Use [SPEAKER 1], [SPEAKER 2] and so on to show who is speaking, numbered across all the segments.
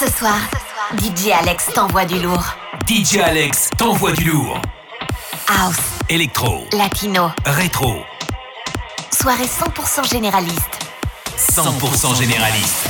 [SPEAKER 1] Ce soir, DJ Alex t'envoie du lourd.
[SPEAKER 2] DJ Alex t'envoie du lourd.
[SPEAKER 1] House.
[SPEAKER 2] Electro.
[SPEAKER 1] Latino.
[SPEAKER 2] Rétro.
[SPEAKER 1] Soirée 100% généraliste.
[SPEAKER 2] 100% généraliste.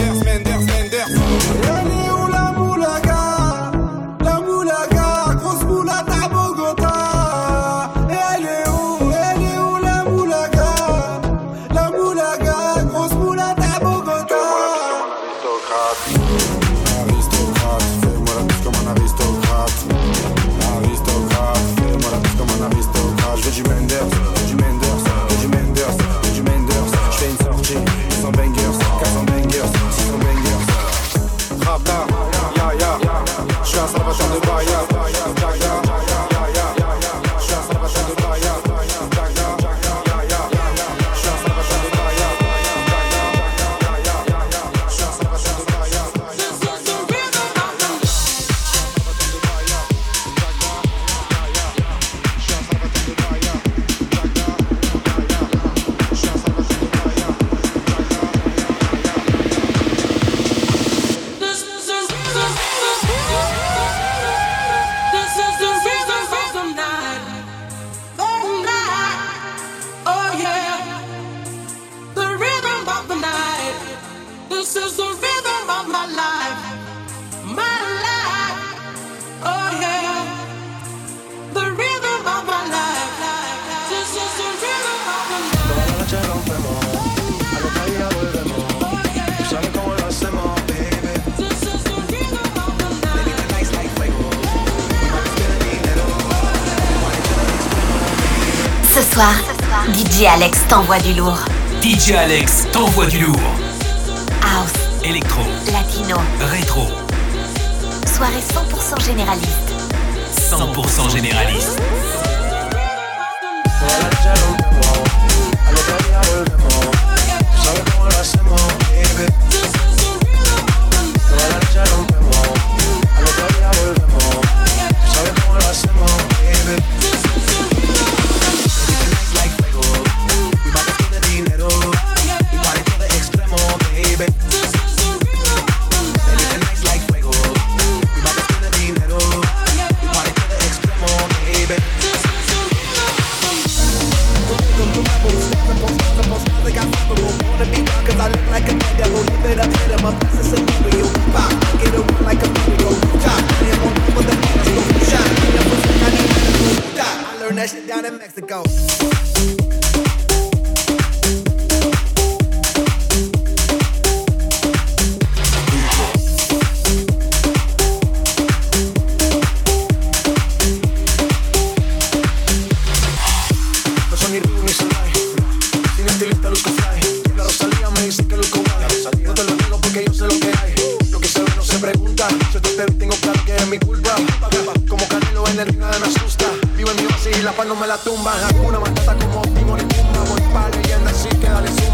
[SPEAKER 1] Alex t'envoie du lourd.
[SPEAKER 2] DJ Alex t'envoie du lourd.
[SPEAKER 1] House.
[SPEAKER 2] Electro.
[SPEAKER 1] Latino.
[SPEAKER 2] Rétro.
[SPEAKER 1] Soirée 100% généraliste.
[SPEAKER 2] 100% généraliste.
[SPEAKER 3] cuando me la tumban. Hakuna Matata como Timon y Pumba. Voy pa' leyenda, así que dale.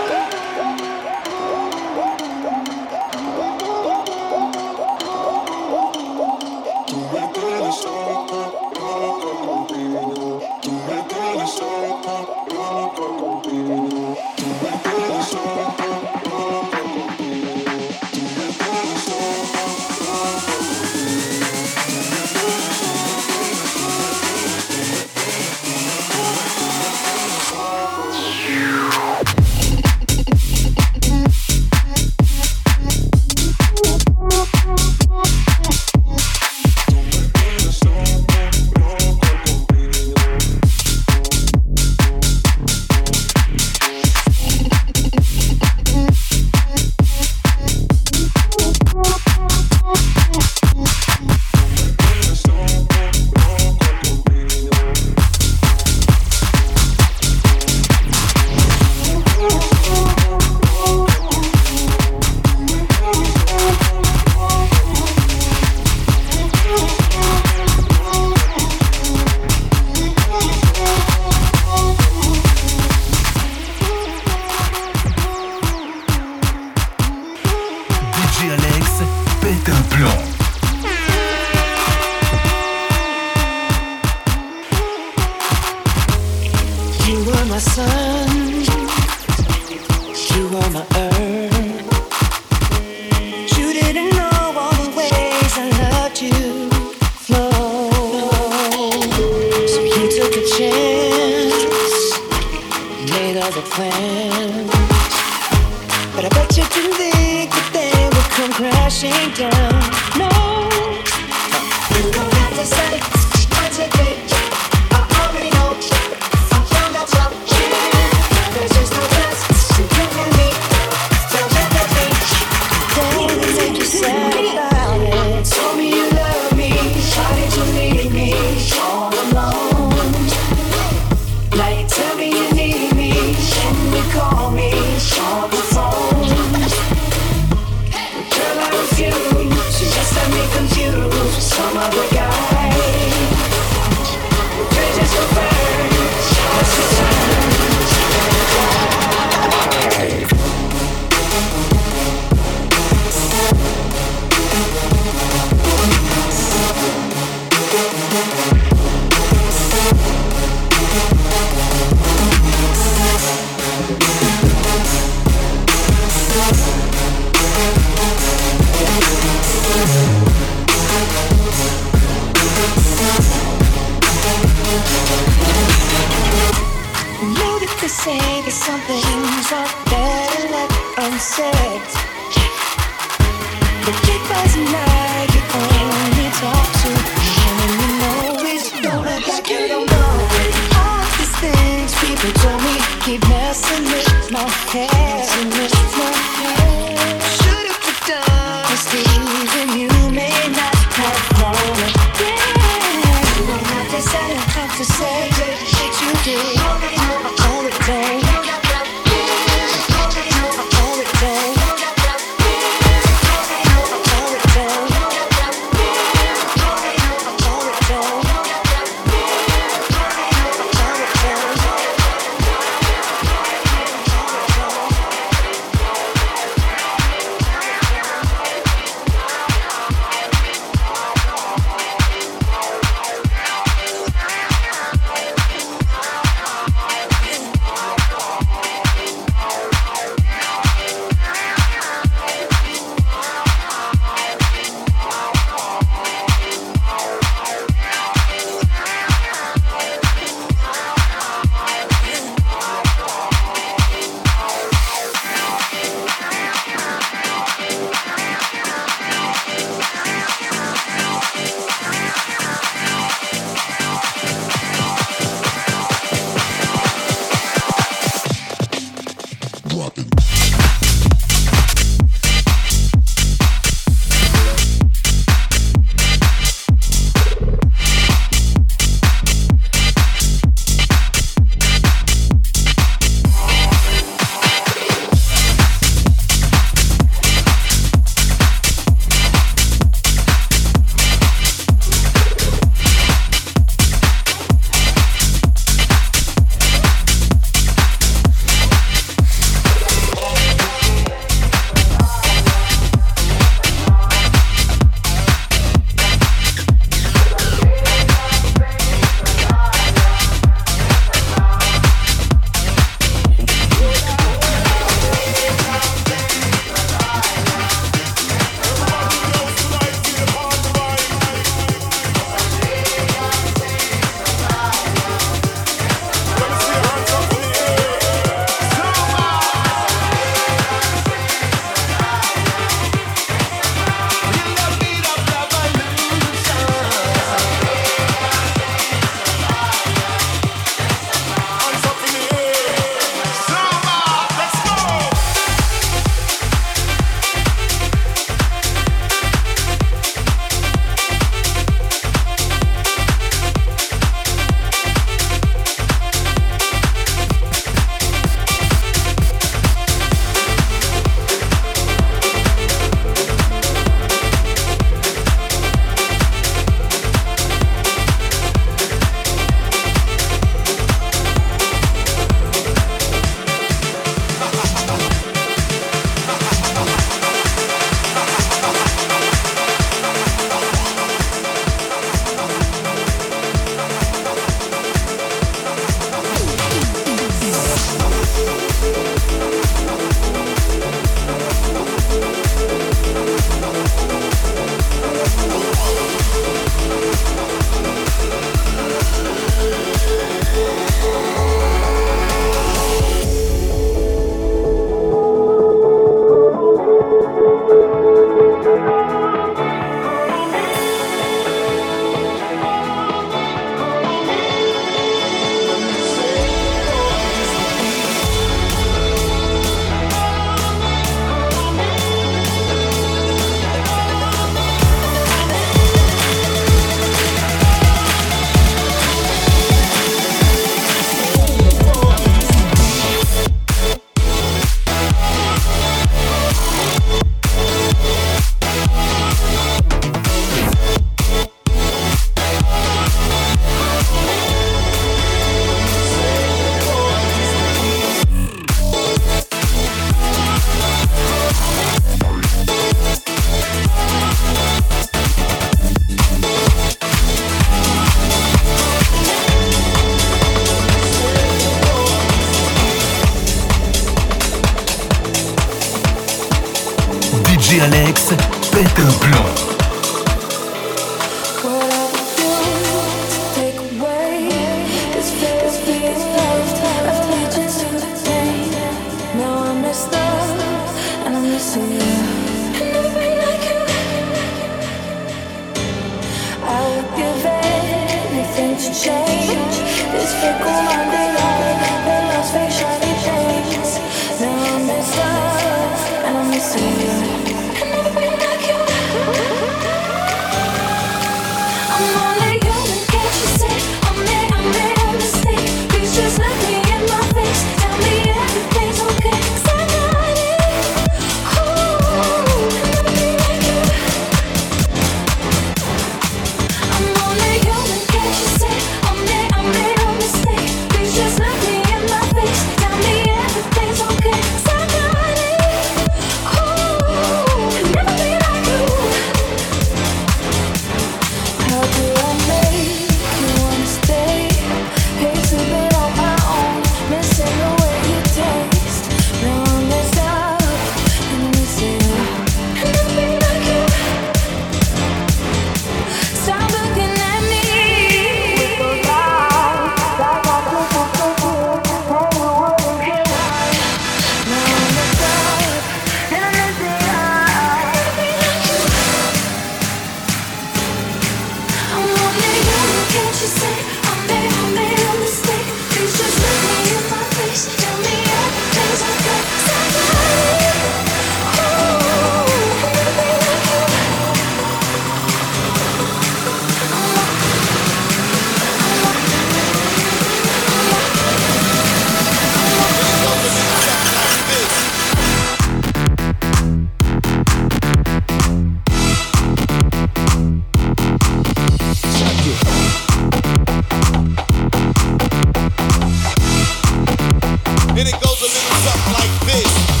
[SPEAKER 3] a
[SPEAKER 4] little stuff like this.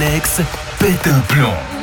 [SPEAKER 1] Alex
[SPEAKER 5] pète un plomb.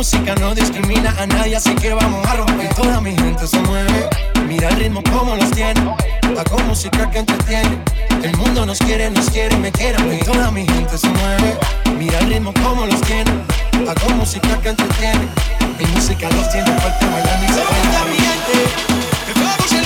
[SPEAKER 6] música no discrimina a nadie, así que vamos a romper. Toda mi gente se mueve. Mira el ritmo como los tiene. Hago música que entretiene. El mundo nos quiere, nos quiere, me quiere. Toda mi gente se mueve. Mira el ritmo como los tiene. Hago música que entretiene. Mi música los tiene falta fuerte bailando y se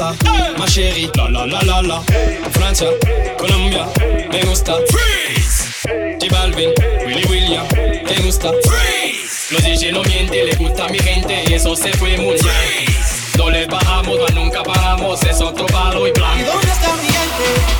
[SPEAKER 7] salsa, ma chérie, la la la la la. Francia, Colombia, me gusta. Freeze. J Balvin, Willy William, me gusta. Freeze. Los DJ no miente, le gusta a mi gente y eso se fue muy bien. No les bajamos, mas nunca paramos, es otro palo y plan.
[SPEAKER 8] ¿Y dónde está mi gente?